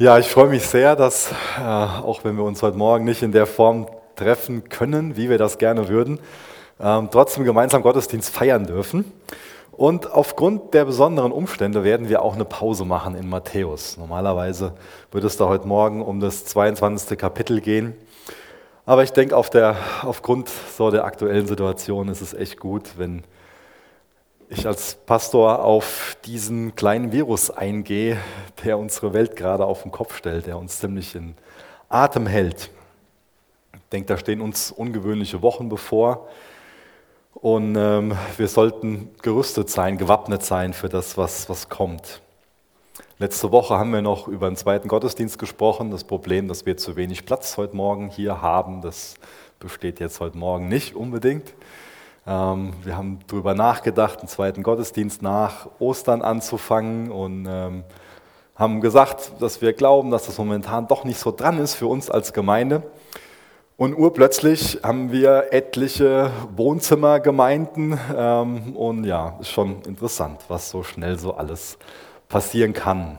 Ja, ich freue mich sehr, dass, äh, auch wenn wir uns heute Morgen nicht in der Form treffen können, wie wir das gerne würden, ähm, trotzdem gemeinsam Gottesdienst feiern dürfen. Und aufgrund der besonderen Umstände werden wir auch eine Pause machen in Matthäus. Normalerweise würde es da heute Morgen um das 22. Kapitel gehen. Aber ich denke, auf der, aufgrund so der aktuellen Situation ist es echt gut, wenn ich als Pastor auf diesen kleinen Virus eingehe, der unsere Welt gerade auf den Kopf stellt, der uns ziemlich in Atem hält. Ich denke, da stehen uns ungewöhnliche Wochen bevor und ähm, wir sollten gerüstet sein, gewappnet sein für das, was, was kommt. Letzte Woche haben wir noch über den zweiten Gottesdienst gesprochen. Das Problem, dass wir zu wenig Platz heute Morgen hier haben, das besteht jetzt heute Morgen nicht unbedingt. Ähm, wir haben darüber nachgedacht, einen zweiten Gottesdienst nach Ostern anzufangen und ähm, haben gesagt, dass wir glauben, dass das momentan doch nicht so dran ist für uns als Gemeinde. Und urplötzlich haben wir etliche Wohnzimmergemeinden ähm, und ja, ist schon interessant, was so schnell so alles passieren kann.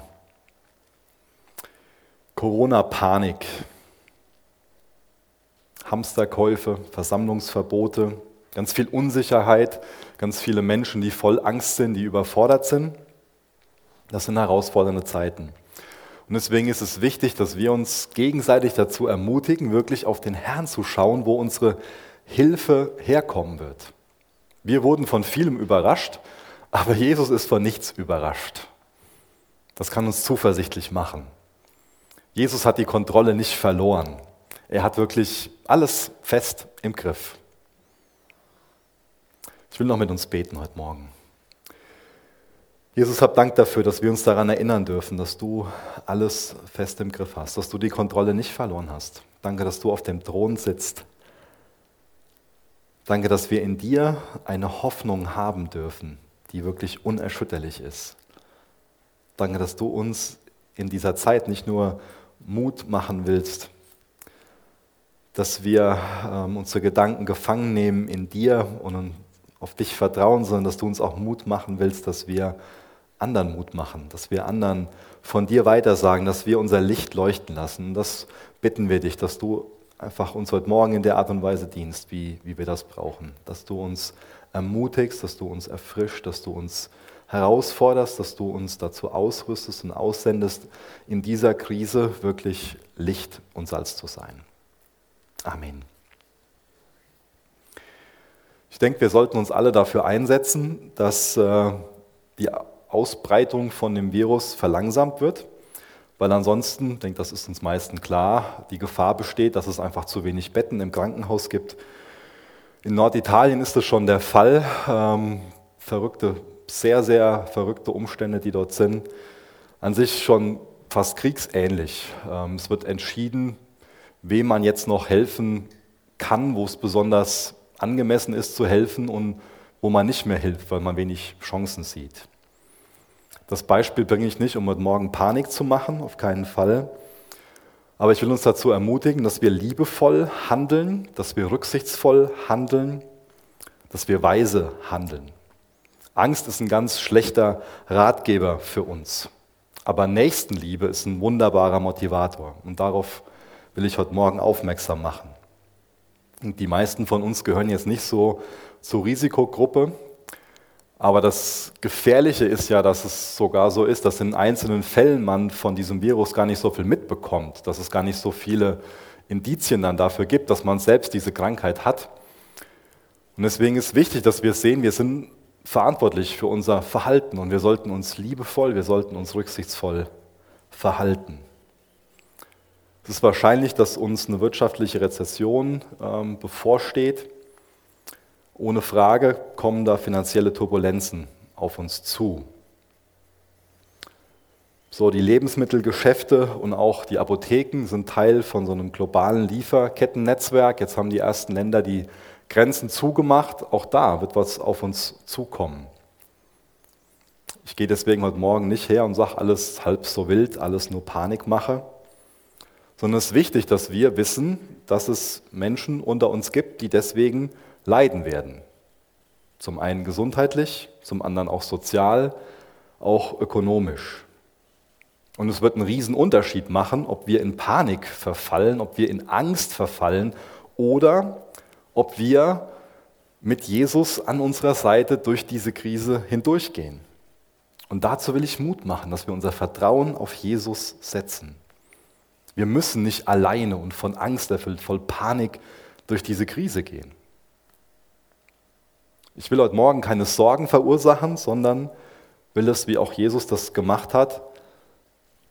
Corona-Panik, Hamsterkäufe, Versammlungsverbote, Ganz viel Unsicherheit, ganz viele Menschen, die voll Angst sind, die überfordert sind. Das sind herausfordernde Zeiten. Und deswegen ist es wichtig, dass wir uns gegenseitig dazu ermutigen, wirklich auf den Herrn zu schauen, wo unsere Hilfe herkommen wird. Wir wurden von vielem überrascht, aber Jesus ist von nichts überrascht. Das kann uns zuversichtlich machen. Jesus hat die Kontrolle nicht verloren. Er hat wirklich alles fest im Griff. Ich will noch mit uns beten heute Morgen. Jesus, hab Dank dafür, dass wir uns daran erinnern dürfen, dass du alles fest im Griff hast, dass du die Kontrolle nicht verloren hast. Danke, dass du auf dem Thron sitzt. Danke, dass wir in dir eine Hoffnung haben dürfen, die wirklich unerschütterlich ist. Danke, dass du uns in dieser Zeit nicht nur Mut machen willst, dass wir ähm, unsere Gedanken gefangen nehmen in dir und auf dich vertrauen, sondern dass du uns auch Mut machen willst, dass wir anderen Mut machen, dass wir anderen von dir weitersagen, dass wir unser Licht leuchten lassen. Das bitten wir dich, dass du einfach uns heute Morgen in der Art und Weise dienst, wie, wie wir das brauchen. Dass du uns ermutigst, dass du uns erfrischt, dass du uns herausforderst, dass du uns dazu ausrüstest und aussendest, in dieser Krise wirklich Licht und Salz zu sein. Amen. Ich denke, wir sollten uns alle dafür einsetzen, dass äh, die Ausbreitung von dem Virus verlangsamt wird, weil ansonsten, ich denke, das ist uns meisten klar, die Gefahr besteht, dass es einfach zu wenig Betten im Krankenhaus gibt. In Norditalien ist das schon der Fall. Ähm, verrückte, sehr, sehr verrückte Umstände, die dort sind. An sich schon fast kriegsähnlich. Ähm, es wird entschieden, wem man jetzt noch helfen kann, wo es besonders angemessen ist zu helfen und wo man nicht mehr hilft, weil man wenig Chancen sieht. Das Beispiel bringe ich nicht, um heute Morgen Panik zu machen, auf keinen Fall. Aber ich will uns dazu ermutigen, dass wir liebevoll handeln, dass wir rücksichtsvoll handeln, dass wir weise handeln. Angst ist ein ganz schlechter Ratgeber für uns. Aber Nächstenliebe ist ein wunderbarer Motivator. Und darauf will ich heute Morgen aufmerksam machen. Die meisten von uns gehören jetzt nicht so zur Risikogruppe, aber das Gefährliche ist ja, dass es sogar so ist, dass in einzelnen Fällen man von diesem Virus gar nicht so viel mitbekommt, dass es gar nicht so viele Indizien dann dafür gibt, dass man selbst diese Krankheit hat. Und deswegen ist wichtig, dass wir sehen, wir sind verantwortlich für unser Verhalten und wir sollten uns liebevoll, wir sollten uns rücksichtsvoll verhalten. Es ist wahrscheinlich, dass uns eine wirtschaftliche Rezession ähm, bevorsteht. Ohne Frage kommen da finanzielle Turbulenzen auf uns zu. So, die Lebensmittelgeschäfte und auch die Apotheken sind Teil von so einem globalen Lieferkettennetzwerk. Jetzt haben die ersten Länder die Grenzen zugemacht. Auch da wird was auf uns zukommen. Ich gehe deswegen heute Morgen nicht her und sage alles halb so wild, alles nur Panikmache sondern es ist wichtig, dass wir wissen, dass es Menschen unter uns gibt, die deswegen leiden werden. Zum einen gesundheitlich, zum anderen auch sozial, auch ökonomisch. Und es wird einen riesen Unterschied machen, ob wir in Panik verfallen, ob wir in Angst verfallen oder ob wir mit Jesus an unserer Seite durch diese Krise hindurchgehen. Und dazu will ich Mut machen, dass wir unser Vertrauen auf Jesus setzen. Wir müssen nicht alleine und von Angst erfüllt, voll Panik durch diese Krise gehen. Ich will heute Morgen keine Sorgen verursachen, sondern will es, wie auch Jesus das gemacht hat,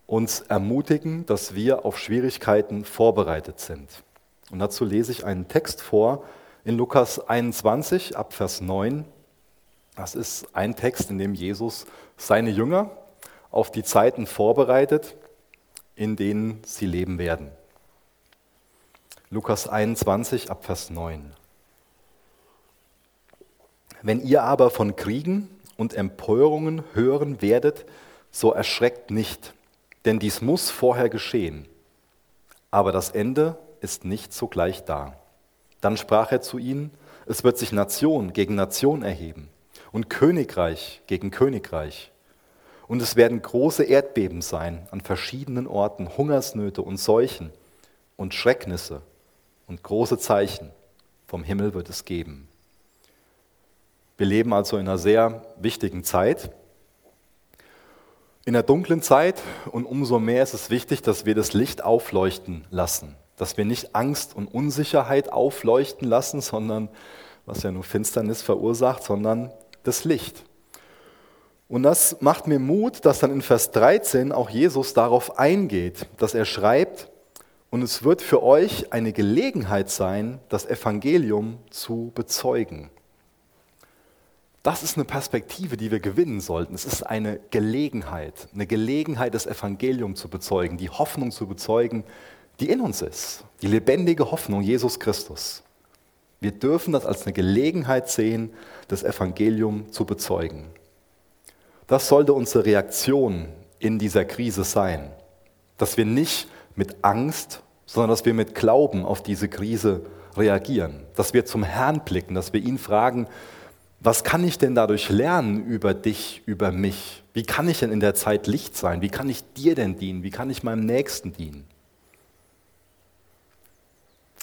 uns ermutigen, dass wir auf Schwierigkeiten vorbereitet sind. Und dazu lese ich einen Text vor in Lukas 21 ab Vers 9. Das ist ein Text, in dem Jesus seine Jünger auf die Zeiten vorbereitet, in denen sie leben werden. Lukas 21 ab Vers 9. Wenn ihr aber von Kriegen und Empörungen hören werdet, so erschreckt nicht denn dies muss vorher geschehen. Aber das Ende ist nicht sogleich da. Dann sprach er zu ihnen, es wird sich Nation gegen Nation erheben und Königreich gegen Königreich. Und es werden große Erdbeben sein an verschiedenen Orten, Hungersnöte und Seuchen und Schrecknisse und große Zeichen. Vom Himmel wird es geben. Wir leben also in einer sehr wichtigen Zeit in der dunklen Zeit und umso mehr ist es wichtig, dass wir das Licht aufleuchten lassen, dass wir nicht Angst und Unsicherheit aufleuchten lassen, sondern was ja nur Finsternis verursacht, sondern das Licht. Und das macht mir Mut, dass dann in Vers 13 auch Jesus darauf eingeht, dass er schreibt, und es wird für euch eine Gelegenheit sein, das Evangelium zu bezeugen. Das ist eine Perspektive, die wir gewinnen sollten. Es ist eine Gelegenheit, eine Gelegenheit, das Evangelium zu bezeugen, die Hoffnung zu bezeugen, die in uns ist. Die lebendige Hoffnung Jesus Christus. Wir dürfen das als eine Gelegenheit sehen, das Evangelium zu bezeugen. Das sollte unsere Reaktion in dieser Krise sein. Dass wir nicht mit Angst, sondern dass wir mit Glauben auf diese Krise reagieren. Dass wir zum Herrn blicken, dass wir ihn fragen, was kann ich denn dadurch lernen über dich, über mich? Wie kann ich denn in der Zeit Licht sein? Wie kann ich dir denn dienen? Wie kann ich meinem Nächsten dienen?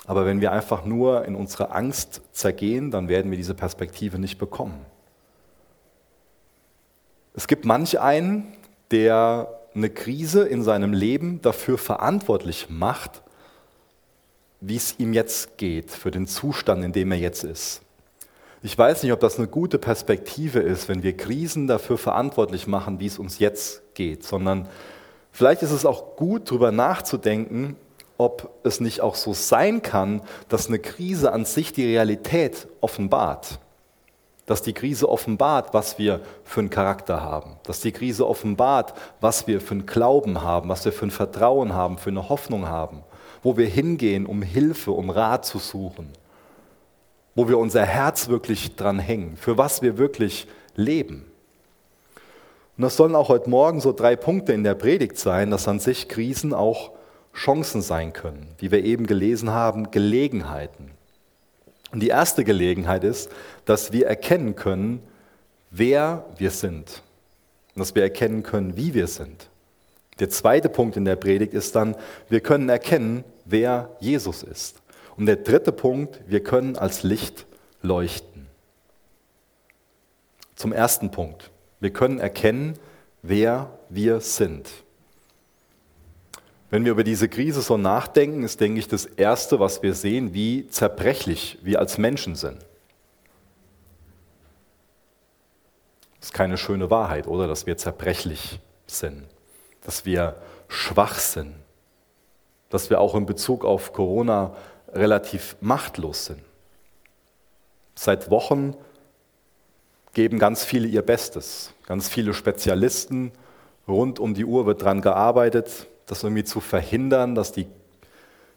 Aber wenn wir einfach nur in unserer Angst zergehen, dann werden wir diese Perspektive nicht bekommen. Es gibt manch einen, der eine Krise in seinem Leben dafür verantwortlich macht, wie es ihm jetzt geht, für den Zustand, in dem er jetzt ist. Ich weiß nicht, ob das eine gute Perspektive ist, wenn wir Krisen dafür verantwortlich machen, wie es uns jetzt geht, sondern vielleicht ist es auch gut, darüber nachzudenken, ob es nicht auch so sein kann, dass eine Krise an sich die Realität offenbart. Dass die Krise offenbart, was wir für einen Charakter haben. Dass die Krise offenbart, was wir für einen Glauben haben, was wir für ein Vertrauen haben, für eine Hoffnung haben. Wo wir hingehen, um Hilfe, um Rat zu suchen wo wir unser Herz wirklich dran hängen, für was wir wirklich leben. Und das sollen auch heute Morgen so drei Punkte in der Predigt sein, dass an sich Krisen auch Chancen sein können, wie wir eben gelesen haben, Gelegenheiten. Und die erste Gelegenheit ist, dass wir erkennen können, wer wir sind. Und dass wir erkennen können, wie wir sind. Der zweite Punkt in der Predigt ist dann, wir können erkennen, wer Jesus ist. Und der dritte Punkt, wir können als Licht leuchten. Zum ersten Punkt, wir können erkennen, wer wir sind. Wenn wir über diese Krise so nachdenken, ist, denke ich, das Erste, was wir sehen, wie zerbrechlich wir als Menschen sind. Das ist keine schöne Wahrheit, oder? Dass wir zerbrechlich sind, dass wir schwach sind, dass wir auch in Bezug auf Corona relativ machtlos sind. Seit Wochen geben ganz viele ihr Bestes. Ganz viele Spezialisten rund um die Uhr wird daran gearbeitet, das irgendwie zu verhindern, dass die,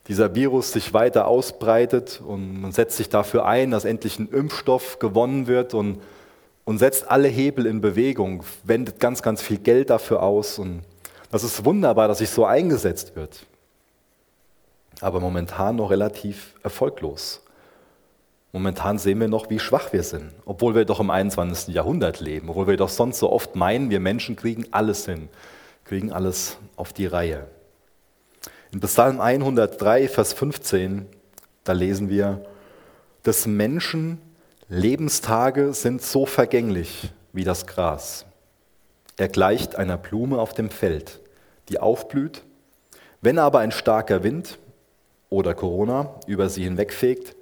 dieser Virus sich weiter ausbreitet. Und man setzt sich dafür ein, dass endlich ein Impfstoff gewonnen wird und, und setzt alle Hebel in Bewegung, wendet ganz, ganz viel Geld dafür aus. Und das ist wunderbar, dass sich so eingesetzt wird aber momentan noch relativ erfolglos. Momentan sehen wir noch, wie schwach wir sind, obwohl wir doch im 21. Jahrhundert leben, obwohl wir doch sonst so oft meinen, wir Menschen kriegen alles hin. Kriegen alles auf die Reihe. In Psalm 103, Vers 15, da lesen wir, des Menschen Lebenstage sind so vergänglich wie das Gras. Er gleicht einer Blume auf dem Feld, die aufblüht. Wenn aber ein starker Wind oder Corona über sie hinwegfegt,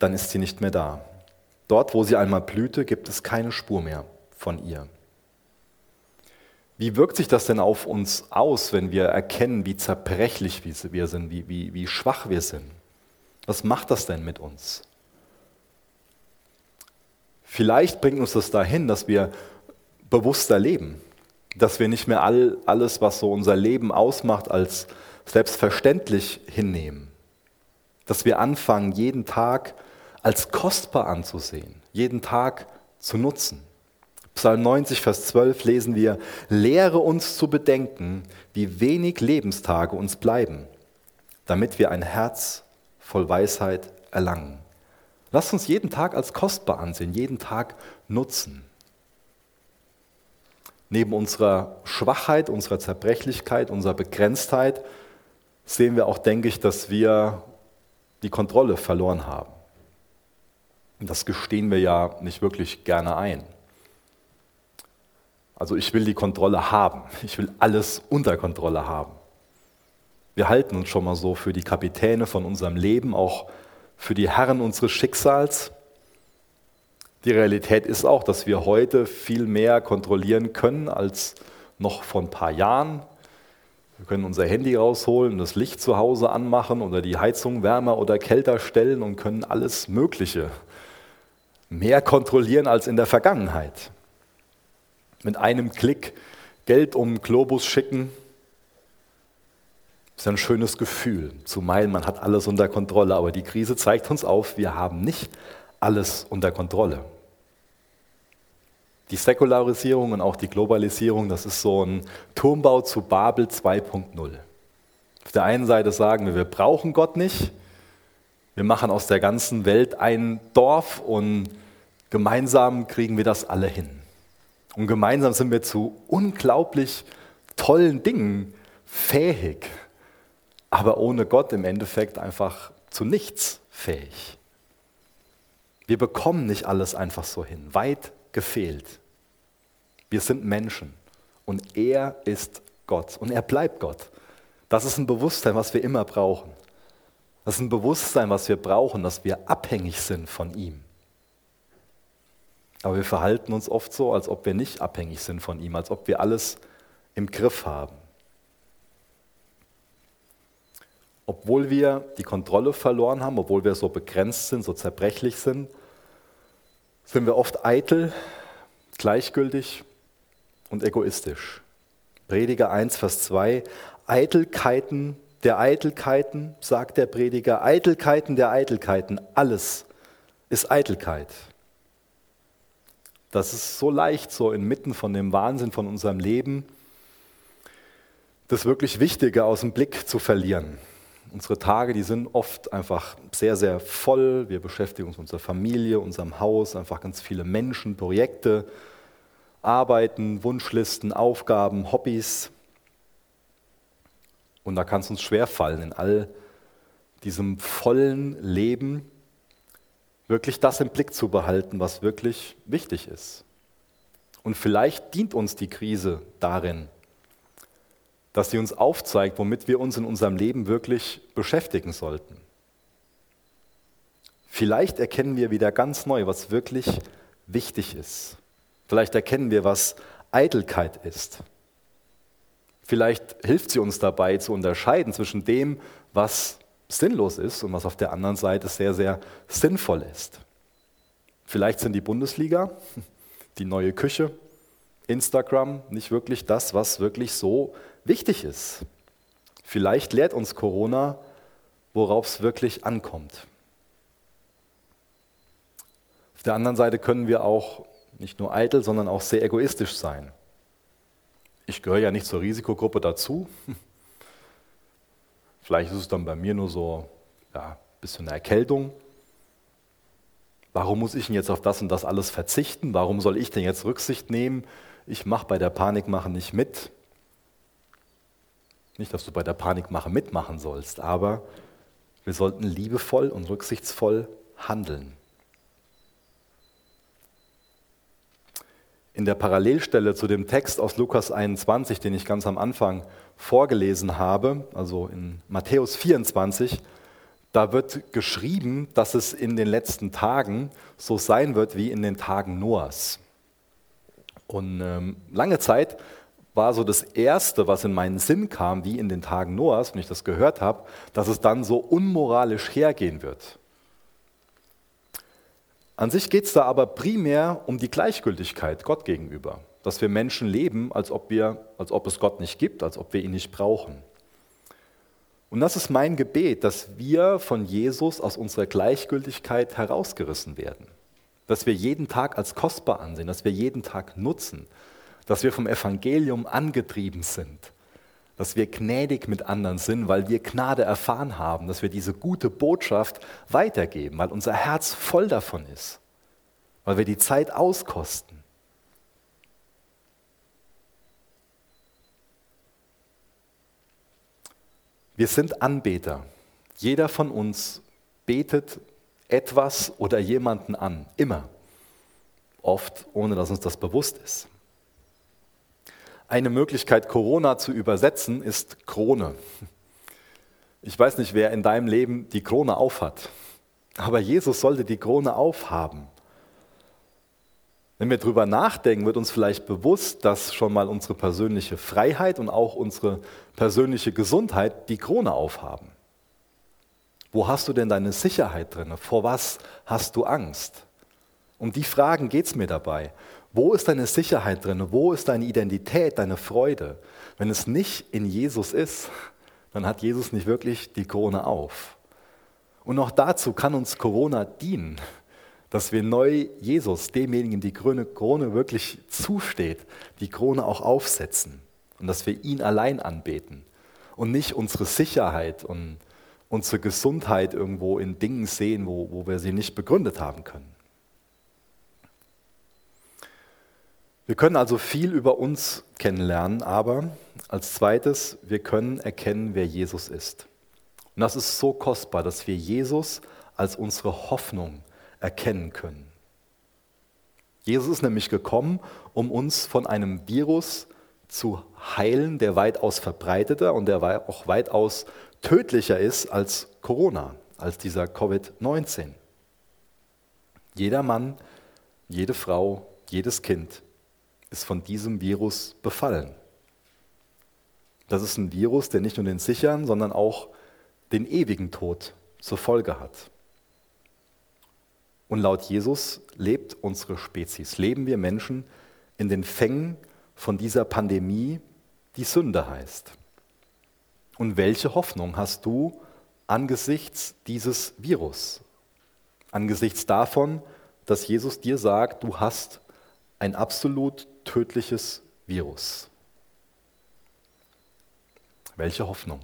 dann ist sie nicht mehr da. Dort, wo sie einmal blühte, gibt es keine Spur mehr von ihr. Wie wirkt sich das denn auf uns aus, wenn wir erkennen, wie zerbrechlich wir sind, wie, wie, wie schwach wir sind? Was macht das denn mit uns? Vielleicht bringt uns das dahin, dass wir bewusster leben, dass wir nicht mehr all, alles, was so unser Leben ausmacht, als selbstverständlich hinnehmen, dass wir anfangen, jeden Tag als kostbar anzusehen, jeden Tag zu nutzen. Psalm 90, Vers 12 lesen wir, lehre uns zu bedenken, wie wenig Lebenstage uns bleiben, damit wir ein Herz voll Weisheit erlangen. Lasst uns jeden Tag als kostbar ansehen, jeden Tag nutzen. Neben unserer Schwachheit, unserer Zerbrechlichkeit, unserer Begrenztheit sehen wir auch, denke ich, dass wir die Kontrolle verloren haben. Und das gestehen wir ja nicht wirklich gerne ein. Also ich will die Kontrolle haben. Ich will alles unter Kontrolle haben. Wir halten uns schon mal so für die Kapitäne von unserem Leben, auch für die Herren unseres Schicksals. Die Realität ist auch, dass wir heute viel mehr kontrollieren können als noch vor ein paar Jahren. Wir können unser Handy rausholen, das Licht zu Hause anmachen oder die Heizung wärmer oder kälter stellen und können alles Mögliche mehr kontrollieren als in der Vergangenheit. Mit einem Klick Geld um den Globus schicken, ist ein schönes Gefühl, zu meinen, man hat alles unter Kontrolle. Aber die Krise zeigt uns auf, wir haben nicht alles unter Kontrolle. Die Säkularisierung und auch die Globalisierung, das ist so ein Turmbau zu Babel 2.0. Auf der einen Seite sagen wir, wir brauchen Gott nicht. Wir machen aus der ganzen Welt ein Dorf und gemeinsam kriegen wir das alle hin. Und gemeinsam sind wir zu unglaublich tollen Dingen fähig aber ohne Gott im Endeffekt einfach zu nichts fähig. Wir bekommen nicht alles einfach so hin, weit gefehlt. Wir sind Menschen und er ist Gott und er bleibt Gott. Das ist ein Bewusstsein, was wir immer brauchen. Das ist ein Bewusstsein, was wir brauchen, dass wir abhängig sind von ihm. Aber wir verhalten uns oft so, als ob wir nicht abhängig sind von ihm, als ob wir alles im Griff haben. obwohl wir die Kontrolle verloren haben, obwohl wir so begrenzt sind, so zerbrechlich sind, sind wir oft eitel, gleichgültig und egoistisch. Prediger 1, Vers 2, Eitelkeiten der Eitelkeiten, sagt der Prediger, Eitelkeiten der Eitelkeiten, alles ist Eitelkeit. Das ist so leicht, so inmitten von dem Wahnsinn von unserem Leben, das wirklich Wichtige aus dem Blick zu verlieren. Unsere Tage, die sind oft einfach sehr, sehr voll. Wir beschäftigen uns mit unserer Familie, unserem Haus, einfach ganz viele Menschen, Projekte, Arbeiten, Wunschlisten, Aufgaben, Hobbys. Und da kann es uns schwerfallen, in all diesem vollen Leben wirklich das im Blick zu behalten, was wirklich wichtig ist. Und vielleicht dient uns die Krise darin, dass sie uns aufzeigt, womit wir uns in unserem Leben wirklich beschäftigen sollten. Vielleicht erkennen wir wieder ganz neu, was wirklich wichtig ist. Vielleicht erkennen wir, was Eitelkeit ist. Vielleicht hilft sie uns dabei zu unterscheiden zwischen dem, was sinnlos ist und was auf der anderen Seite sehr, sehr sinnvoll ist. Vielleicht sind die Bundesliga, die neue Küche, Instagram nicht wirklich das, was wirklich so wichtig ist. Vielleicht lehrt uns Corona, worauf es wirklich ankommt. Auf der anderen Seite können wir auch nicht nur eitel, sondern auch sehr egoistisch sein. Ich gehöre ja nicht zur Risikogruppe dazu. Vielleicht ist es dann bei mir nur so ja, ein bisschen eine Erkältung. Warum muss ich denn jetzt auf das und das alles verzichten? Warum soll ich denn jetzt Rücksicht nehmen? Ich mache bei der Panikmache nicht mit. Nicht, dass du bei der Panikmache mitmachen sollst, aber wir sollten liebevoll und rücksichtsvoll handeln. In der Parallelstelle zu dem Text aus Lukas 21, den ich ganz am Anfang vorgelesen habe, also in Matthäus 24, da wird geschrieben, dass es in den letzten Tagen so sein wird wie in den Tagen Noahs. Und ähm, lange Zeit war so das Erste, was in meinen Sinn kam, wie in den Tagen Noahs, wenn ich das gehört habe, dass es dann so unmoralisch hergehen wird. An sich geht es da aber primär um die Gleichgültigkeit Gott gegenüber, dass wir Menschen leben, als ob, wir, als ob es Gott nicht gibt, als ob wir ihn nicht brauchen. Und das ist mein Gebet, dass wir von Jesus aus unserer Gleichgültigkeit herausgerissen werden, dass wir jeden Tag als kostbar ansehen, dass wir jeden Tag nutzen, dass wir vom Evangelium angetrieben sind, dass wir gnädig mit anderen sind, weil wir Gnade erfahren haben, dass wir diese gute Botschaft weitergeben, weil unser Herz voll davon ist, weil wir die Zeit auskosten. Wir sind Anbeter. Jeder von uns betet etwas oder jemanden an, immer. Oft ohne dass uns das bewusst ist. Eine Möglichkeit, Corona zu übersetzen, ist Krone. Ich weiß nicht, wer in deinem Leben die Krone aufhat, aber Jesus sollte die Krone aufhaben. Wenn wir darüber nachdenken, wird uns vielleicht bewusst, dass schon mal unsere persönliche Freiheit und auch unsere persönliche Gesundheit die Krone aufhaben. Wo hast du denn deine Sicherheit drin? Vor was hast du Angst? Um die Fragen geht es mir dabei. Wo ist deine Sicherheit drin? Wo ist deine Identität, deine Freude? Wenn es nicht in Jesus ist, dann hat Jesus nicht wirklich die Krone auf. Und auch dazu kann uns Corona dienen, dass wir neu Jesus, demjenigen, die Krone, Krone wirklich zusteht, die Krone auch aufsetzen und dass wir ihn allein anbeten und nicht unsere Sicherheit und unsere Gesundheit irgendwo in Dingen sehen, wo, wo wir sie nicht begründet haben können. Wir können also viel über uns kennenlernen, aber als zweites, wir können erkennen, wer Jesus ist. Und das ist so kostbar, dass wir Jesus als unsere Hoffnung erkennen können. Jesus ist nämlich gekommen, um uns von einem Virus zu heilen, der weitaus verbreiteter und der auch weitaus tödlicher ist als Corona, als dieser Covid-19. Jeder Mann, jede Frau, jedes Kind ist von diesem Virus befallen. Das ist ein Virus, der nicht nur den sicheren, sondern auch den ewigen Tod zur Folge hat. Und laut Jesus lebt unsere Spezies, leben wir Menschen in den Fängen von dieser Pandemie, die Sünde heißt. Und welche Hoffnung hast du angesichts dieses Virus? Angesichts davon, dass Jesus dir sagt, du hast ein absolut tödliches Virus. Welche Hoffnung?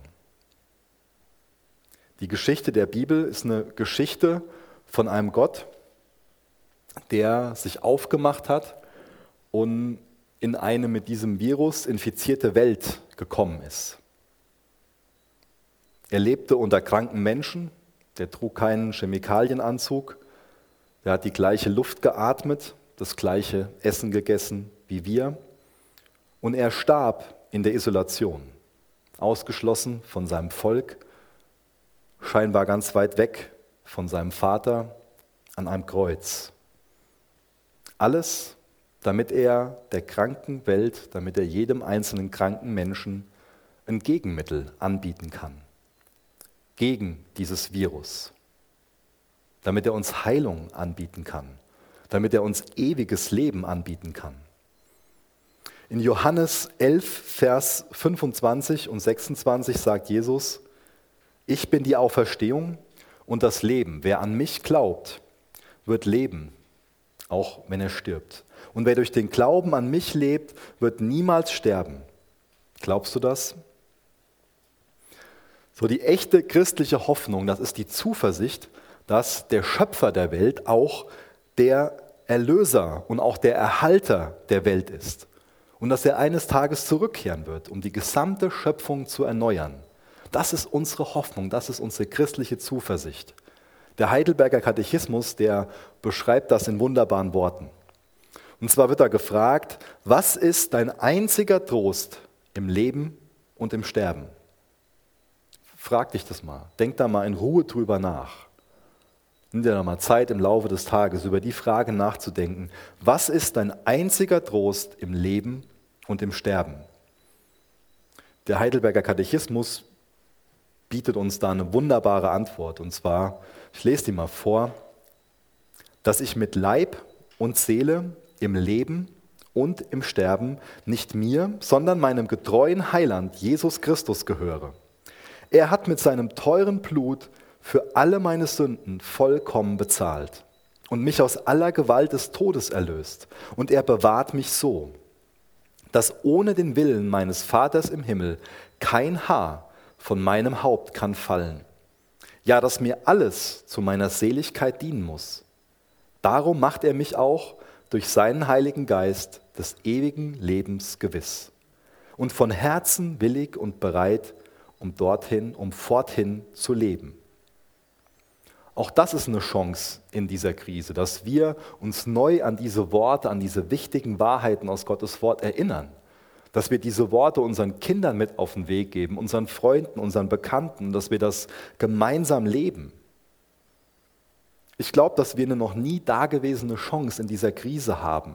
Die Geschichte der Bibel ist eine Geschichte von einem Gott, der sich aufgemacht hat und in eine mit diesem Virus infizierte Welt gekommen ist. Er lebte unter kranken Menschen, der trug keinen Chemikalienanzug, der hat die gleiche Luft geatmet, das gleiche Essen gegessen, wie wir. Und er starb in der Isolation, ausgeschlossen von seinem Volk, scheinbar ganz weit weg von seinem Vater an einem Kreuz. Alles, damit er der kranken Welt, damit er jedem einzelnen kranken Menschen ein Gegenmittel anbieten kann gegen dieses Virus, damit er uns Heilung anbieten kann, damit er uns ewiges Leben anbieten kann. In Johannes 11, Vers 25 und 26 sagt Jesus, ich bin die Auferstehung und das Leben. Wer an mich glaubt, wird leben, auch wenn er stirbt. Und wer durch den Glauben an mich lebt, wird niemals sterben. Glaubst du das? So die echte christliche Hoffnung, das ist die Zuversicht, dass der Schöpfer der Welt auch der Erlöser und auch der Erhalter der Welt ist und dass er eines Tages zurückkehren wird, um die gesamte Schöpfung zu erneuern. Das ist unsere Hoffnung, das ist unsere christliche Zuversicht. Der Heidelberger Katechismus, der beschreibt das in wunderbaren Worten. Und zwar wird da gefragt, was ist dein einziger Trost im Leben und im Sterben? Frag dich das mal. Denk da mal in Ruhe drüber nach. Nimm dir da mal Zeit im Laufe des Tages, über die Frage nachzudenken. Was ist dein einziger Trost im Leben und im Sterben? Der Heidelberger Katechismus bietet uns da eine wunderbare Antwort. Und zwar, ich lese die mal vor, dass ich mit Leib und Seele im Leben und im Sterben nicht mir, sondern meinem getreuen Heiland Jesus Christus gehöre. Er hat mit seinem teuren Blut für alle meine Sünden vollkommen bezahlt und mich aus aller Gewalt des Todes erlöst. Und er bewahrt mich so, dass ohne den Willen meines Vaters im Himmel kein Haar von meinem Haupt kann fallen. Ja, dass mir alles zu meiner Seligkeit dienen muss. Darum macht er mich auch durch seinen Heiligen Geist des ewigen Lebens gewiss. Und von Herzen willig und bereit, um dorthin, um forthin zu leben. Auch das ist eine Chance in dieser Krise, dass wir uns neu an diese Worte, an diese wichtigen Wahrheiten aus Gottes Wort erinnern. Dass wir diese Worte unseren Kindern mit auf den Weg geben, unseren Freunden, unseren Bekannten, dass wir das gemeinsam leben. Ich glaube, dass wir eine noch nie dagewesene Chance in dieser Krise haben.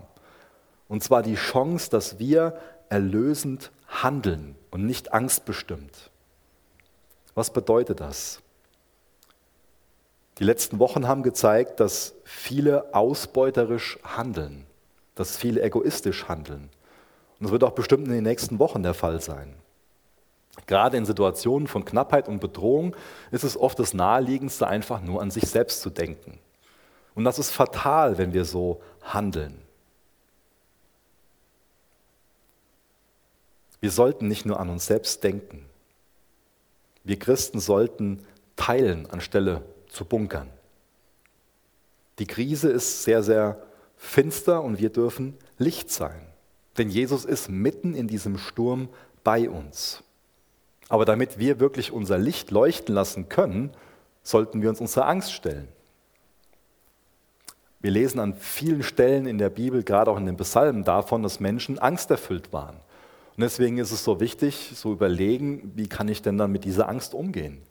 Und zwar die Chance, dass wir erlösend handeln und nicht angstbestimmt. Was bedeutet das? Die letzten Wochen haben gezeigt, dass viele ausbeuterisch handeln, dass viele egoistisch handeln. Und das wird auch bestimmt in den nächsten Wochen der Fall sein. Gerade in Situationen von Knappheit und Bedrohung ist es oft das Naheliegendste, einfach nur an sich selbst zu denken. Und das ist fatal, wenn wir so handeln. Wir sollten nicht nur an uns selbst denken. Wir Christen sollten teilen anstelle zu bunkern. Die Krise ist sehr, sehr finster und wir dürfen Licht sein. Denn Jesus ist mitten in diesem Sturm bei uns. Aber damit wir wirklich unser Licht leuchten lassen können, sollten wir uns unserer Angst stellen. Wir lesen an vielen Stellen in der Bibel, gerade auch in den Psalmen, davon, dass Menschen angsterfüllt waren. Und deswegen ist es so wichtig, so überlegen, wie kann ich denn dann mit dieser Angst umgehen?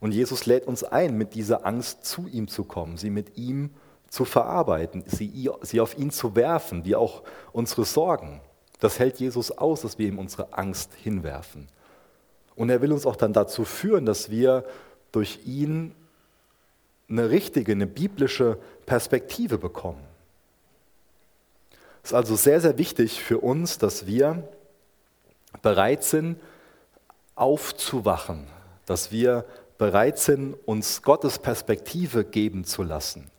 Und Jesus lädt uns ein, mit dieser Angst zu ihm zu kommen, sie mit ihm zu verarbeiten, sie, sie auf ihn zu werfen, wie auch unsere Sorgen. Das hält Jesus aus, dass wir ihm unsere Angst hinwerfen. Und er will uns auch dann dazu führen, dass wir durch ihn eine richtige, eine biblische Perspektive bekommen. Es ist also sehr, sehr wichtig für uns, dass wir bereit sind, aufzuwachen, dass wir bereit sind, uns Gottes Perspektive geben zu lassen.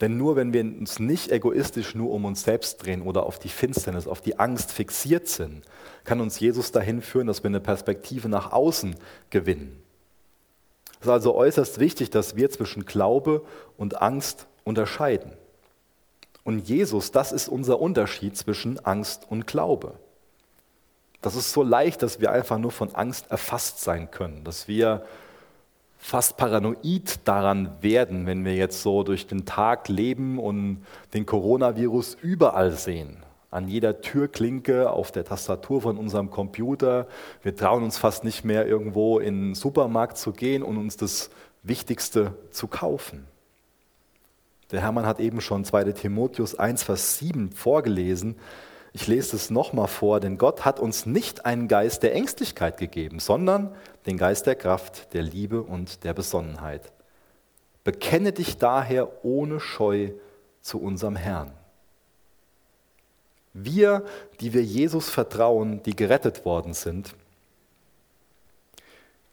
Denn nur wenn wir uns nicht egoistisch nur um uns selbst drehen oder auf die Finsternis, auf die Angst fixiert sind, kann uns Jesus dahin führen, dass wir eine Perspektive nach außen gewinnen. Es ist also äußerst wichtig, dass wir zwischen Glaube und Angst unterscheiden. Und Jesus, das ist unser Unterschied zwischen Angst und Glaube. Das ist so leicht, dass wir einfach nur von Angst erfasst sein können, dass wir fast paranoid daran werden, wenn wir jetzt so durch den Tag leben und den Coronavirus überall sehen. An jeder Türklinke, auf der Tastatur von unserem Computer. Wir trauen uns fast nicht mehr irgendwo in den Supermarkt zu gehen und uns das Wichtigste zu kaufen. Der Hermann hat eben schon 2 Timotheus 1, Vers 7 vorgelesen. Ich lese es nochmal vor, denn Gott hat uns nicht einen Geist der Ängstlichkeit gegeben, sondern den Geist der Kraft, der Liebe und der Besonnenheit. Bekenne dich daher ohne Scheu zu unserem Herrn. Wir, die wir Jesus vertrauen, die gerettet worden sind,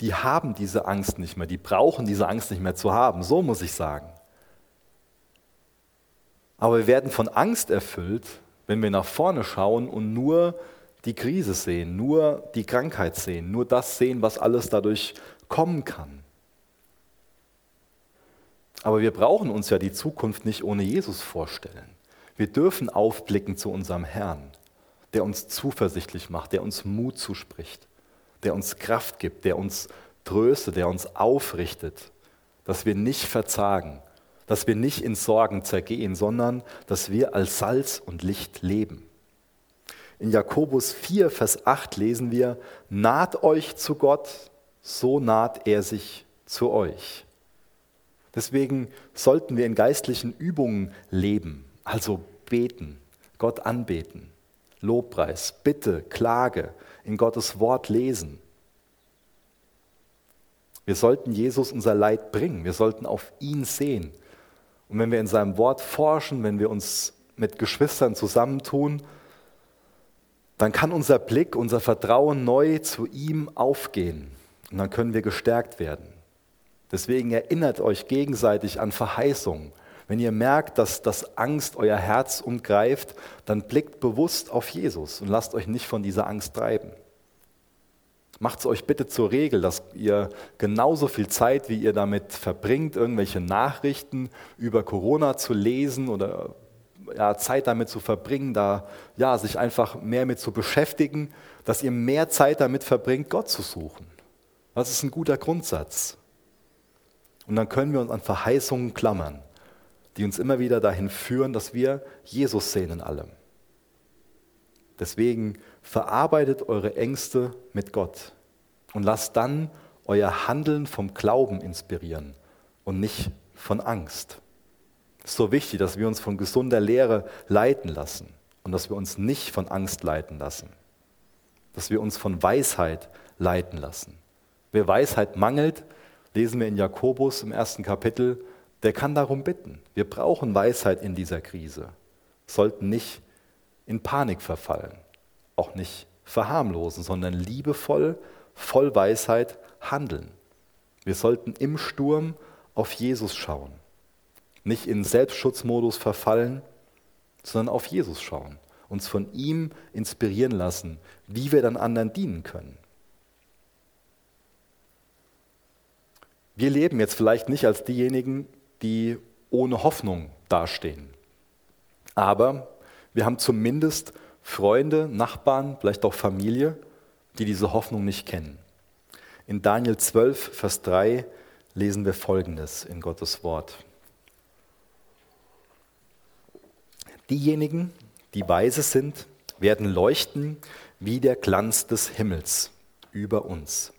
die haben diese Angst nicht mehr, die brauchen diese Angst nicht mehr zu haben, so muss ich sagen. Aber wir werden von Angst erfüllt, wenn wir nach vorne schauen und nur die Krise sehen, nur die Krankheit sehen, nur das sehen, was alles dadurch kommen kann. Aber wir brauchen uns ja die Zukunft nicht ohne Jesus vorstellen. Wir dürfen aufblicken zu unserem Herrn, der uns zuversichtlich macht, der uns Mut zuspricht, der uns Kraft gibt, der uns tröstet, der uns aufrichtet, dass wir nicht verzagen, dass wir nicht in Sorgen zergehen, sondern dass wir als Salz und Licht leben. In Jakobus 4, Vers 8 lesen wir, naht euch zu Gott, so naht er sich zu euch. Deswegen sollten wir in geistlichen Übungen leben, also beten, Gott anbeten, Lobpreis, Bitte, Klage, in Gottes Wort lesen. Wir sollten Jesus unser Leid bringen, wir sollten auf ihn sehen. Und wenn wir in seinem Wort forschen, wenn wir uns mit Geschwistern zusammentun, dann kann unser Blick, unser Vertrauen neu zu ihm aufgehen. Und dann können wir gestärkt werden. Deswegen erinnert euch gegenseitig an Verheißungen. Wenn ihr merkt, dass das Angst euer Herz umgreift, dann blickt bewusst auf Jesus und lasst euch nicht von dieser Angst treiben. Macht es euch bitte zur Regel, dass ihr genauso viel Zeit, wie ihr damit verbringt, irgendwelche Nachrichten über Corona zu lesen oder ja, Zeit damit zu verbringen, da ja, sich einfach mehr mit zu beschäftigen, dass ihr mehr Zeit damit verbringt, Gott zu suchen. Das ist ein guter Grundsatz. Und dann können wir uns an Verheißungen klammern, die uns immer wieder dahin führen, dass wir Jesus sehen in allem. Deswegen verarbeitet eure Ängste mit Gott und lasst dann euer Handeln vom Glauben inspirieren und nicht von Angst. Es ist so wichtig, dass wir uns von gesunder Lehre leiten lassen und dass wir uns nicht von Angst leiten lassen. Dass wir uns von Weisheit leiten lassen. Wer Weisheit mangelt, lesen wir in Jakobus im ersten Kapitel, der kann darum bitten. Wir brauchen Weisheit in dieser Krise, sollten nicht in Panik verfallen, auch nicht verharmlosen, sondern liebevoll, voll Weisheit handeln. Wir sollten im Sturm auf Jesus schauen nicht in Selbstschutzmodus verfallen, sondern auf Jesus schauen, uns von ihm inspirieren lassen, wie wir dann anderen dienen können. Wir leben jetzt vielleicht nicht als diejenigen, die ohne Hoffnung dastehen. Aber wir haben zumindest Freunde, Nachbarn, vielleicht auch Familie, die diese Hoffnung nicht kennen. In Daniel 12, Vers 3 lesen wir Folgendes in Gottes Wort. Diejenigen, die weise sind, werden leuchten wie der Glanz des Himmels über uns.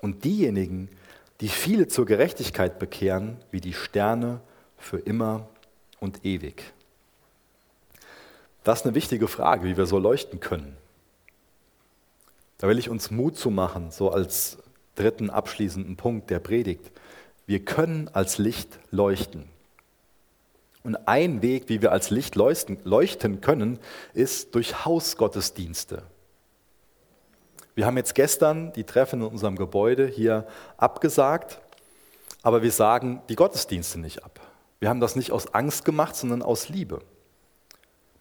Und diejenigen, die viele zur Gerechtigkeit bekehren, wie die Sterne für immer und ewig. Das ist eine wichtige Frage, wie wir so leuchten können. Da will ich uns Mut zu machen, so als dritten abschließenden Punkt der Predigt. Wir können als Licht leuchten. Und ein Weg, wie wir als Licht leuchten können, ist durch Hausgottesdienste. Wir haben jetzt gestern die Treffen in unserem Gebäude hier abgesagt, aber wir sagen die Gottesdienste nicht ab. Wir haben das nicht aus Angst gemacht, sondern aus Liebe.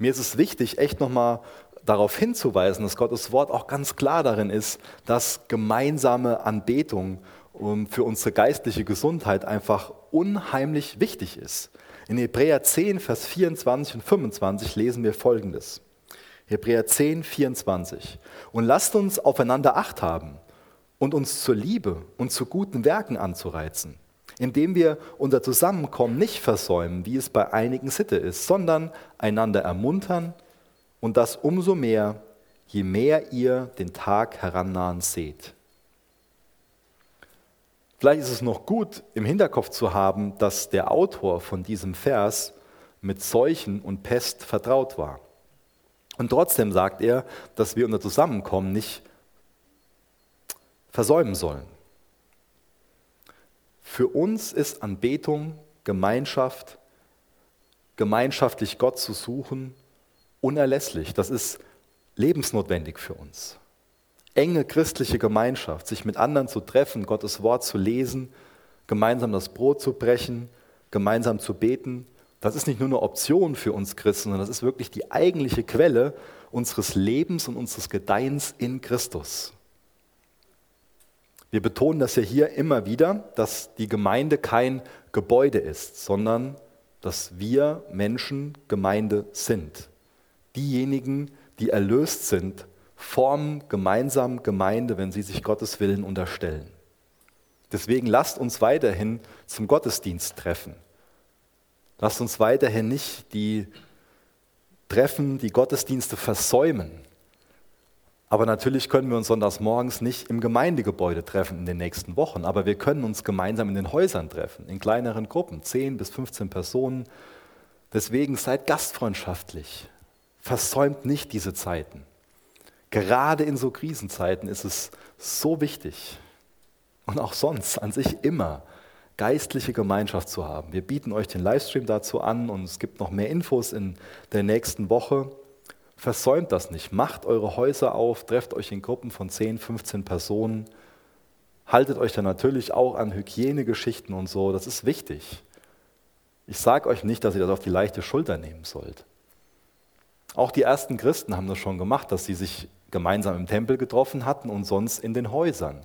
Mir ist es wichtig, echt nochmal darauf hinzuweisen, dass Gottes Wort auch ganz klar darin ist, dass gemeinsame Anbetung für unsere geistliche Gesundheit einfach unheimlich wichtig ist. In Hebräer 10, Vers 24 und 25 lesen wir Folgendes. Hebräer 10, 24. Und lasst uns aufeinander Acht haben und uns zur Liebe und zu guten Werken anzureizen, indem wir unser Zusammenkommen nicht versäumen, wie es bei einigen Sitte ist, sondern einander ermuntern und das umso mehr, je mehr ihr den Tag herannahen seht. Vielleicht ist es noch gut, im Hinterkopf zu haben, dass der Autor von diesem Vers mit Seuchen und Pest vertraut war. Und trotzdem sagt er, dass wir unser Zusammenkommen nicht versäumen sollen. Für uns ist Anbetung, Gemeinschaft, gemeinschaftlich Gott zu suchen, unerlässlich. Das ist lebensnotwendig für uns enge christliche Gemeinschaft, sich mit anderen zu treffen, Gottes Wort zu lesen, gemeinsam das Brot zu brechen, gemeinsam zu beten, das ist nicht nur eine Option für uns Christen, sondern das ist wirklich die eigentliche Quelle unseres Lebens und unseres Gedeihens in Christus. Wir betonen das ja hier immer wieder, dass die Gemeinde kein Gebäude ist, sondern dass wir Menschen Gemeinde sind. Diejenigen, die erlöst sind, formen gemeinsam Gemeinde, wenn sie sich Gottes Willen unterstellen. Deswegen lasst uns weiterhin zum Gottesdienst treffen. Lasst uns weiterhin nicht die Treffen, die Gottesdienste versäumen. Aber natürlich können wir uns sonntags morgens nicht im Gemeindegebäude treffen in den nächsten Wochen, aber wir können uns gemeinsam in den Häusern treffen, in kleineren Gruppen, 10 bis 15 Personen. Deswegen seid gastfreundschaftlich. Versäumt nicht diese Zeiten. Gerade in so Krisenzeiten ist es so wichtig und auch sonst an sich immer geistliche Gemeinschaft zu haben. Wir bieten euch den Livestream dazu an und es gibt noch mehr Infos in der nächsten Woche. Versäumt das nicht. Macht eure Häuser auf, trefft euch in Gruppen von 10, 15 Personen. Haltet euch dann natürlich auch an Hygienegeschichten und so. Das ist wichtig. Ich sage euch nicht, dass ihr das auf die leichte Schulter nehmen sollt. Auch die ersten Christen haben das schon gemacht, dass sie sich gemeinsam im Tempel getroffen hatten und sonst in den Häusern.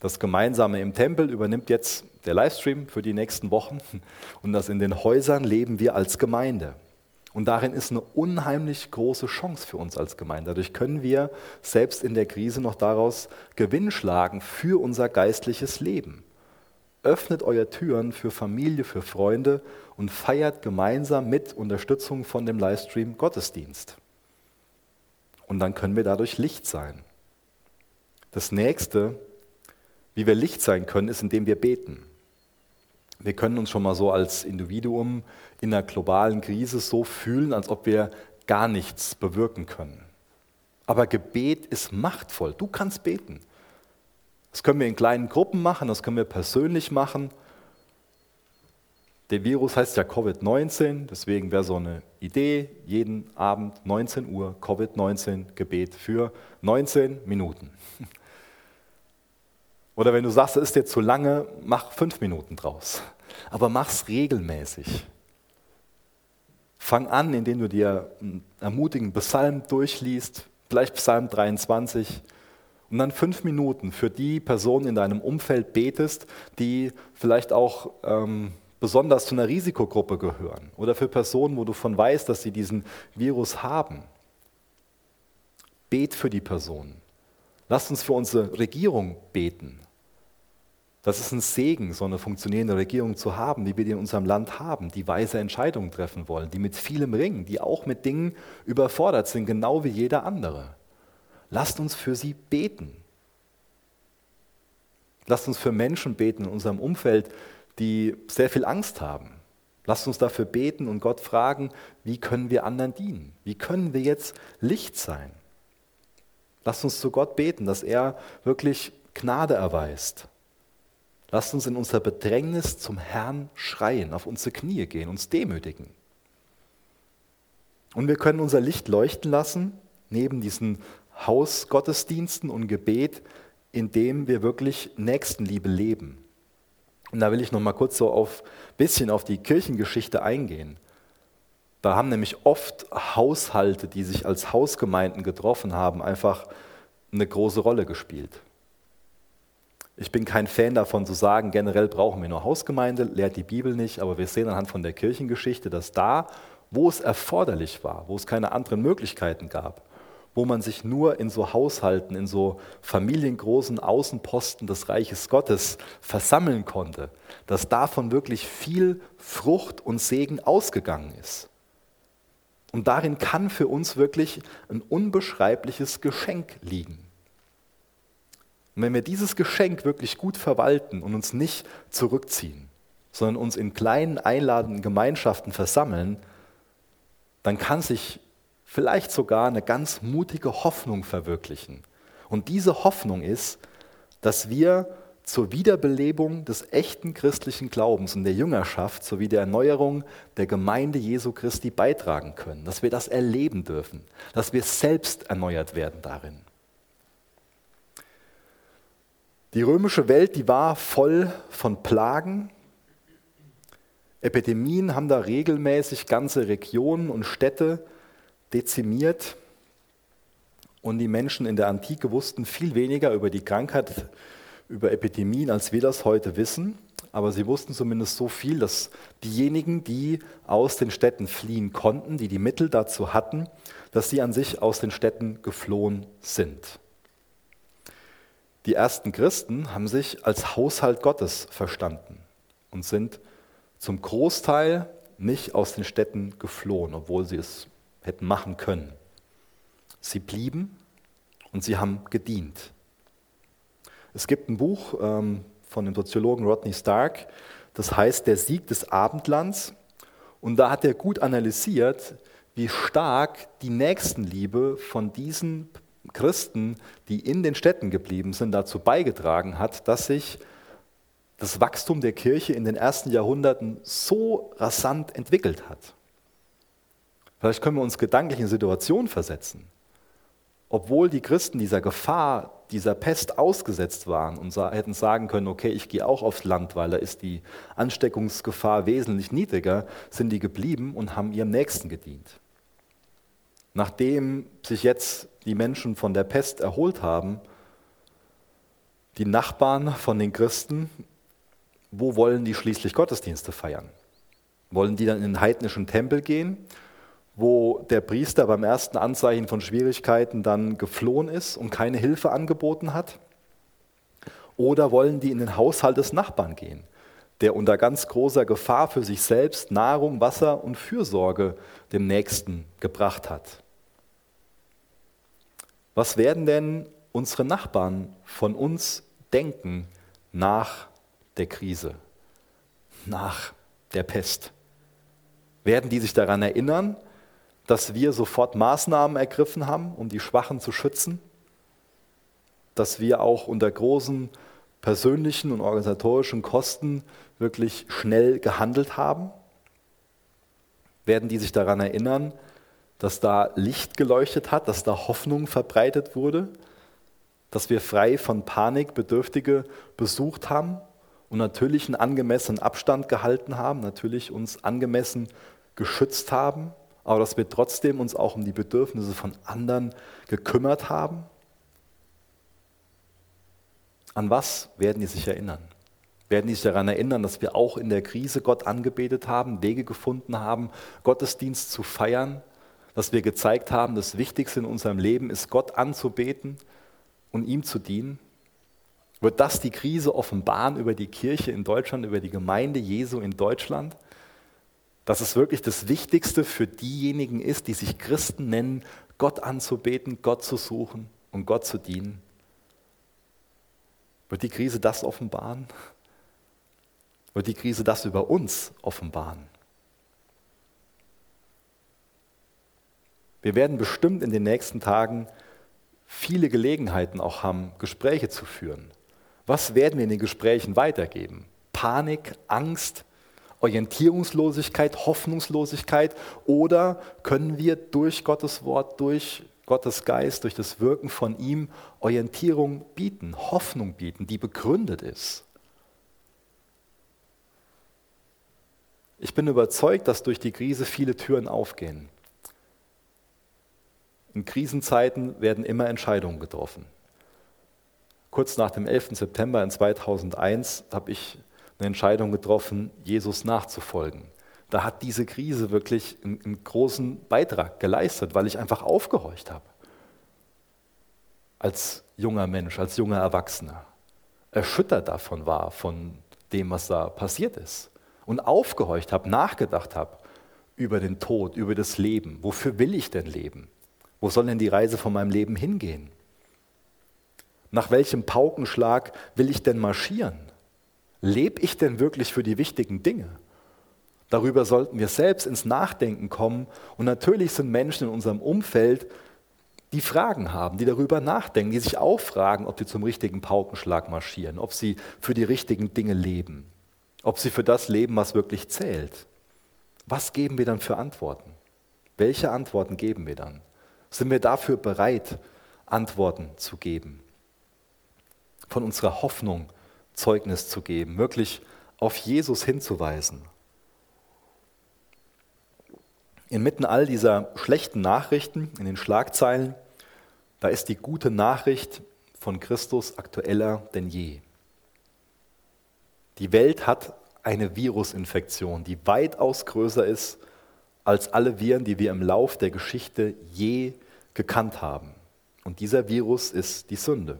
Das Gemeinsame im Tempel übernimmt jetzt der Livestream für die nächsten Wochen und das in den Häusern leben wir als Gemeinde. Und darin ist eine unheimlich große Chance für uns als Gemeinde. Dadurch können wir selbst in der Krise noch daraus Gewinn schlagen für unser geistliches Leben. Öffnet euer Türen für Familie, für Freunde und feiert gemeinsam mit Unterstützung von dem Livestream Gottesdienst. Und dann können wir dadurch Licht sein. Das nächste, wie wir Licht sein können, ist, indem wir beten. Wir können uns schon mal so als Individuum in einer globalen Krise so fühlen, als ob wir gar nichts bewirken können. Aber Gebet ist machtvoll. Du kannst beten. Das können wir in kleinen Gruppen machen, das können wir persönlich machen. Der Virus heißt ja Covid-19, deswegen wäre so eine Idee, jeden Abend 19 Uhr Covid-19 Gebet für 19 Minuten. Oder wenn du sagst, es ist dir zu lange, mach fünf Minuten draus. Aber mach's regelmäßig. Fang an, indem du dir einen ermutigen Psalm durchliest, vielleicht Psalm 23, und dann fünf Minuten für die Personen in deinem Umfeld betest, die vielleicht auch ähm, besonders zu einer Risikogruppe gehören oder für Personen, wo du von weißt, dass sie diesen Virus haben. Bet für die Personen. Lasst uns für unsere Regierung beten. Das ist ein Segen, so eine funktionierende Regierung zu haben, wie wir die in unserem Land haben, die weise Entscheidungen treffen wollen, die mit vielem ringen, die auch mit Dingen überfordert sind, genau wie jeder andere. Lasst uns für sie beten. Lasst uns für Menschen beten in unserem Umfeld, die sehr viel Angst haben. Lasst uns dafür beten und Gott fragen, wie können wir anderen dienen? Wie können wir jetzt Licht sein? Lasst uns zu Gott beten, dass er wirklich Gnade erweist. Lasst uns in unserer Bedrängnis zum Herrn schreien, auf unsere Knie gehen, uns demütigen. Und wir können unser Licht leuchten lassen, neben diesen Hausgottesdiensten und Gebet, indem wir wirklich Nächstenliebe leben. Und da will ich noch mal kurz so auf bisschen auf die Kirchengeschichte eingehen. Da haben nämlich oft Haushalte, die sich als Hausgemeinden getroffen haben, einfach eine große Rolle gespielt. Ich bin kein Fan davon zu sagen, generell brauchen wir nur Hausgemeinde, lehrt die Bibel nicht, aber wir sehen anhand von der Kirchengeschichte, dass da, wo es erforderlich war, wo es keine anderen Möglichkeiten gab, wo man sich nur in so Haushalten, in so familiengroßen Außenposten des Reiches Gottes versammeln konnte, dass davon wirklich viel Frucht und Segen ausgegangen ist. Und darin kann für uns wirklich ein unbeschreibliches Geschenk liegen. Und wenn wir dieses Geschenk wirklich gut verwalten und uns nicht zurückziehen, sondern uns in kleinen einladenden Gemeinschaften versammeln, dann kann sich vielleicht sogar eine ganz mutige Hoffnung verwirklichen. Und diese Hoffnung ist, dass wir zur Wiederbelebung des echten christlichen Glaubens und der Jüngerschaft sowie der Erneuerung der Gemeinde Jesu Christi beitragen können, dass wir das erleben dürfen, dass wir selbst erneuert werden darin. Die römische Welt, die war voll von Plagen. Epidemien haben da regelmäßig ganze Regionen und Städte dezimiert und die Menschen in der Antike wussten viel weniger über die Krankheit, über Epidemien, als wir das heute wissen. aber sie wussten zumindest so viel, dass diejenigen, die aus den Städten fliehen konnten, die die Mittel dazu hatten, dass sie an sich aus den Städten geflohen sind. Die ersten Christen haben sich als Haushalt Gottes verstanden und sind zum Großteil nicht aus den Städten geflohen, obwohl sie es hätten machen können. Sie blieben und sie haben gedient. Es gibt ein Buch ähm, von dem Soziologen Rodney Stark, das heißt Der Sieg des Abendlands. Und da hat er gut analysiert, wie stark die Nächstenliebe von diesen Christen, die in den Städten geblieben sind, dazu beigetragen hat, dass sich das Wachstum der Kirche in den ersten Jahrhunderten so rasant entwickelt hat. Vielleicht können wir uns gedanklich in Situationen versetzen obwohl die Christen dieser Gefahr, dieser Pest ausgesetzt waren und hätten sagen können, okay, ich gehe auch aufs Land, weil da ist die Ansteckungsgefahr wesentlich niedriger, sind die geblieben und haben ihrem Nächsten gedient. Nachdem sich jetzt die Menschen von der Pest erholt haben, die Nachbarn von den Christen, wo wollen die schließlich Gottesdienste feiern? Wollen die dann in den heidnischen Tempel gehen wo der Priester beim ersten Anzeichen von Schwierigkeiten dann geflohen ist und keine Hilfe angeboten hat? Oder wollen die in den Haushalt des Nachbarn gehen, der unter ganz großer Gefahr für sich selbst Nahrung, Wasser und Fürsorge dem Nächsten gebracht hat? Was werden denn unsere Nachbarn von uns denken nach der Krise, nach der Pest? Werden die sich daran erinnern, dass wir sofort Maßnahmen ergriffen haben, um die Schwachen zu schützen, dass wir auch unter großen persönlichen und organisatorischen Kosten wirklich schnell gehandelt haben? Werden die sich daran erinnern, dass da Licht geleuchtet hat, dass da Hoffnung verbreitet wurde, dass wir frei von Panik Bedürftige besucht haben und natürlich einen angemessenen Abstand gehalten haben, natürlich uns angemessen geschützt haben? aber dass wir trotzdem uns auch um die Bedürfnisse von anderen gekümmert haben? An was werden die sich erinnern? Werden die sich daran erinnern, dass wir auch in der Krise Gott angebetet haben, Wege gefunden haben, Gottesdienst zu feiern, dass wir gezeigt haben, das Wichtigste in unserem Leben ist, Gott anzubeten und ihm zu dienen? Wird das die Krise offenbaren über die Kirche in Deutschland, über die Gemeinde Jesu in Deutschland? dass es wirklich das Wichtigste für diejenigen ist, die sich Christen nennen, Gott anzubeten, Gott zu suchen und Gott zu dienen. Wird die Krise das offenbaren? Wird die Krise das über uns offenbaren? Wir werden bestimmt in den nächsten Tagen viele Gelegenheiten auch haben, Gespräche zu führen. Was werden wir in den Gesprächen weitergeben? Panik, Angst, Orientierungslosigkeit, Hoffnungslosigkeit oder können wir durch Gottes Wort, durch Gottes Geist, durch das Wirken von ihm Orientierung bieten, Hoffnung bieten, die begründet ist? Ich bin überzeugt, dass durch die Krise viele Türen aufgehen. In Krisenzeiten werden immer Entscheidungen getroffen. Kurz nach dem 11. September in 2001 habe ich eine Entscheidung getroffen, Jesus nachzufolgen. Da hat diese Krise wirklich einen, einen großen Beitrag geleistet, weil ich einfach aufgehorcht habe. Als junger Mensch, als junger Erwachsener. Erschüttert davon war, von dem, was da passiert ist. Und aufgehorcht habe, nachgedacht habe über den Tod, über das Leben. Wofür will ich denn leben? Wo soll denn die Reise von meinem Leben hingehen? Nach welchem Paukenschlag will ich denn marschieren? Lebe ich denn wirklich für die wichtigen Dinge? Darüber sollten wir selbst ins Nachdenken kommen. Und natürlich sind Menschen in unserem Umfeld, die Fragen haben, die darüber nachdenken, die sich auch fragen, ob sie zum richtigen Paukenschlag marschieren, ob sie für die richtigen Dinge leben, ob sie für das leben, was wirklich zählt. Was geben wir dann für Antworten? Welche Antworten geben wir dann? Sind wir dafür bereit, Antworten zu geben? Von unserer Hoffnung Zeugnis zu geben, wirklich auf Jesus hinzuweisen. Inmitten all dieser schlechten Nachrichten in den Schlagzeilen, da ist die gute Nachricht von Christus aktueller denn je. Die Welt hat eine Virusinfektion, die weitaus größer ist als alle Viren, die wir im Lauf der Geschichte je gekannt haben. Und dieser Virus ist die Sünde.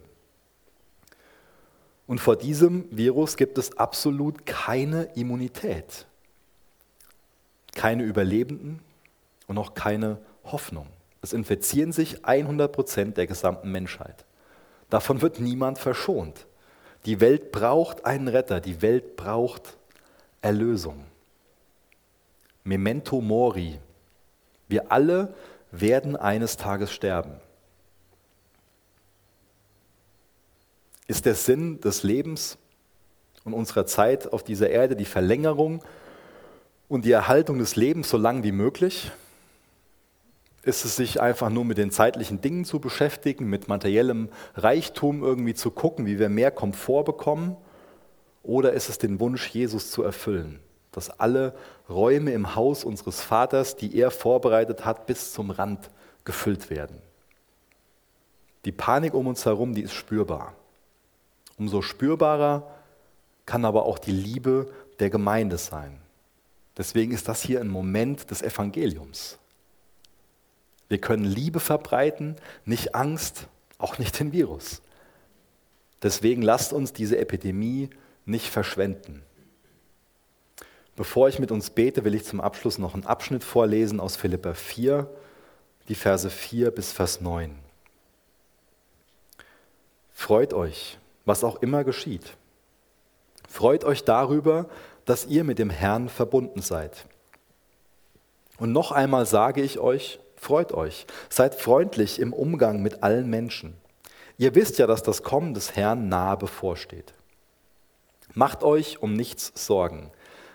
Und vor diesem Virus gibt es absolut keine Immunität, keine Überlebenden und auch keine Hoffnung. Es infizieren sich 100 Prozent der gesamten Menschheit. Davon wird niemand verschont. Die Welt braucht einen Retter, die Welt braucht Erlösung. Memento mori. Wir alle werden eines Tages sterben. Ist der Sinn des Lebens und unserer Zeit auf dieser Erde die Verlängerung und die Erhaltung des Lebens so lang wie möglich? Ist es sich einfach nur mit den zeitlichen Dingen zu beschäftigen, mit materiellem Reichtum irgendwie zu gucken, wie wir mehr Komfort bekommen? Oder ist es den Wunsch, Jesus zu erfüllen, dass alle Räume im Haus unseres Vaters, die er vorbereitet hat, bis zum Rand gefüllt werden? Die Panik um uns herum, die ist spürbar. Umso spürbarer kann aber auch die Liebe der Gemeinde sein. Deswegen ist das hier ein Moment des Evangeliums. Wir können Liebe verbreiten, nicht Angst, auch nicht den Virus. Deswegen lasst uns diese Epidemie nicht verschwenden. Bevor ich mit uns bete, will ich zum Abschluss noch einen Abschnitt vorlesen aus Philippa 4, die Verse 4 bis Vers 9. Freut euch, was auch immer geschieht. Freut euch darüber, dass ihr mit dem Herrn verbunden seid. Und noch einmal sage ich euch, Freut euch, seid freundlich im Umgang mit allen Menschen. Ihr wisst ja, dass das Kommen des Herrn nahe bevorsteht. Macht euch um nichts Sorgen.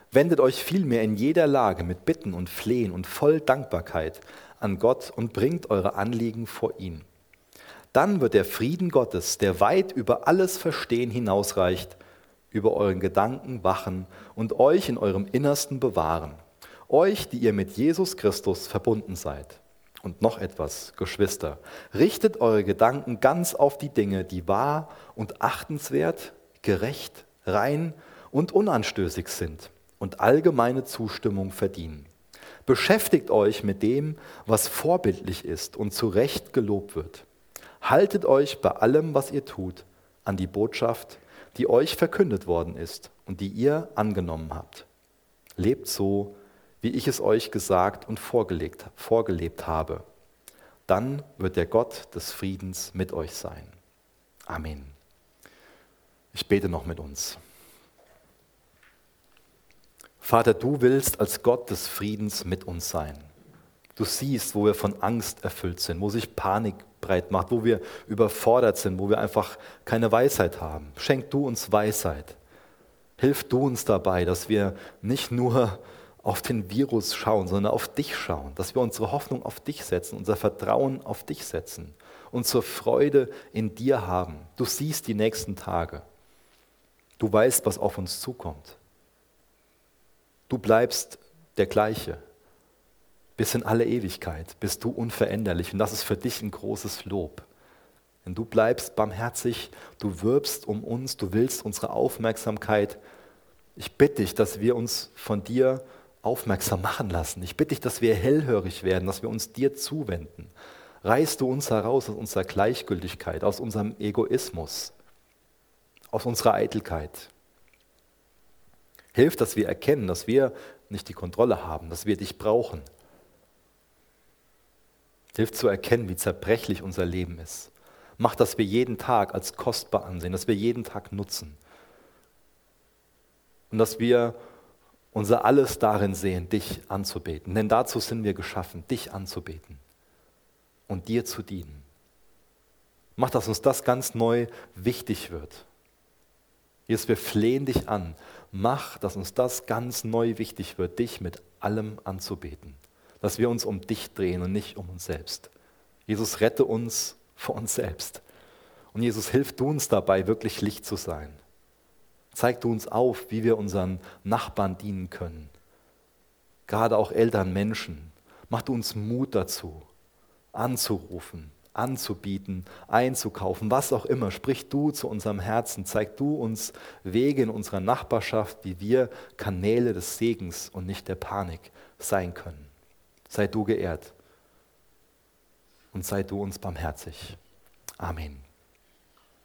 Wendet euch vielmehr in jeder Lage mit Bitten und Flehen und voll Dankbarkeit an Gott und bringt eure Anliegen vor ihn. Dann wird der Frieden Gottes, der weit über alles Verstehen hinausreicht, über euren Gedanken wachen und euch in eurem Innersten bewahren. Euch, die ihr mit Jesus Christus verbunden seid. Und noch etwas, Geschwister, richtet eure Gedanken ganz auf die Dinge, die wahr und achtenswert, gerecht, rein und unanstößig sind und allgemeine Zustimmung verdienen. Beschäftigt euch mit dem, was vorbildlich ist und zu Recht gelobt wird. Haltet euch bei allem, was ihr tut, an die Botschaft, die euch verkündet worden ist und die ihr angenommen habt. Lebt so, wie ich es euch gesagt und vorgelegt, vorgelebt habe. Dann wird der Gott des Friedens mit euch sein. Amen. Ich bete noch mit uns. Vater, du willst als Gott des Friedens mit uns sein. Du siehst, wo wir von Angst erfüllt sind, wo sich Panik breit macht, wo wir überfordert sind, wo wir einfach keine Weisheit haben. Schenk du uns Weisheit. Hilf du uns dabei, dass wir nicht nur auf den Virus schauen, sondern auf dich schauen, dass wir unsere Hoffnung auf dich setzen, unser Vertrauen auf dich setzen, unsere Freude in dir haben. Du siehst die nächsten Tage. Du weißt, was auf uns zukommt. Du bleibst der gleiche. Bis in alle Ewigkeit bist du unveränderlich und das ist für dich ein großes Lob. Denn du bleibst barmherzig, du wirbst um uns, du willst unsere Aufmerksamkeit. Ich bitte dich, dass wir uns von dir aufmerksam machen lassen. Ich bitte dich, dass wir hellhörig werden, dass wir uns dir zuwenden. Reißt du uns heraus aus unserer Gleichgültigkeit, aus unserem Egoismus, aus unserer Eitelkeit. Hilf, dass wir erkennen, dass wir nicht die Kontrolle haben, dass wir dich brauchen. Hilf zu erkennen, wie zerbrechlich unser Leben ist. Mach, dass wir jeden Tag als kostbar ansehen, dass wir jeden Tag nutzen. Und dass wir unser Alles darin sehen, dich anzubeten. Denn dazu sind wir geschaffen, dich anzubeten und dir zu dienen. Mach, dass uns das ganz neu wichtig wird. Jesus, wir flehen dich an. Mach, dass uns das ganz neu wichtig wird, dich mit allem anzubeten. Dass wir uns um dich drehen und nicht um uns selbst. Jesus, rette uns vor uns selbst. Und Jesus, hilf du uns dabei, wirklich Licht zu sein. Zeig du uns auf, wie wir unseren Nachbarn dienen können. Gerade auch Eltern, Menschen. Mach du uns Mut dazu, anzurufen, anzubieten, einzukaufen, was auch immer. Sprich du zu unserem Herzen, zeig du uns Wege in unserer Nachbarschaft, wie wir Kanäle des Segens und nicht der Panik sein können. Sei du geehrt und sei du uns barmherzig. Amen.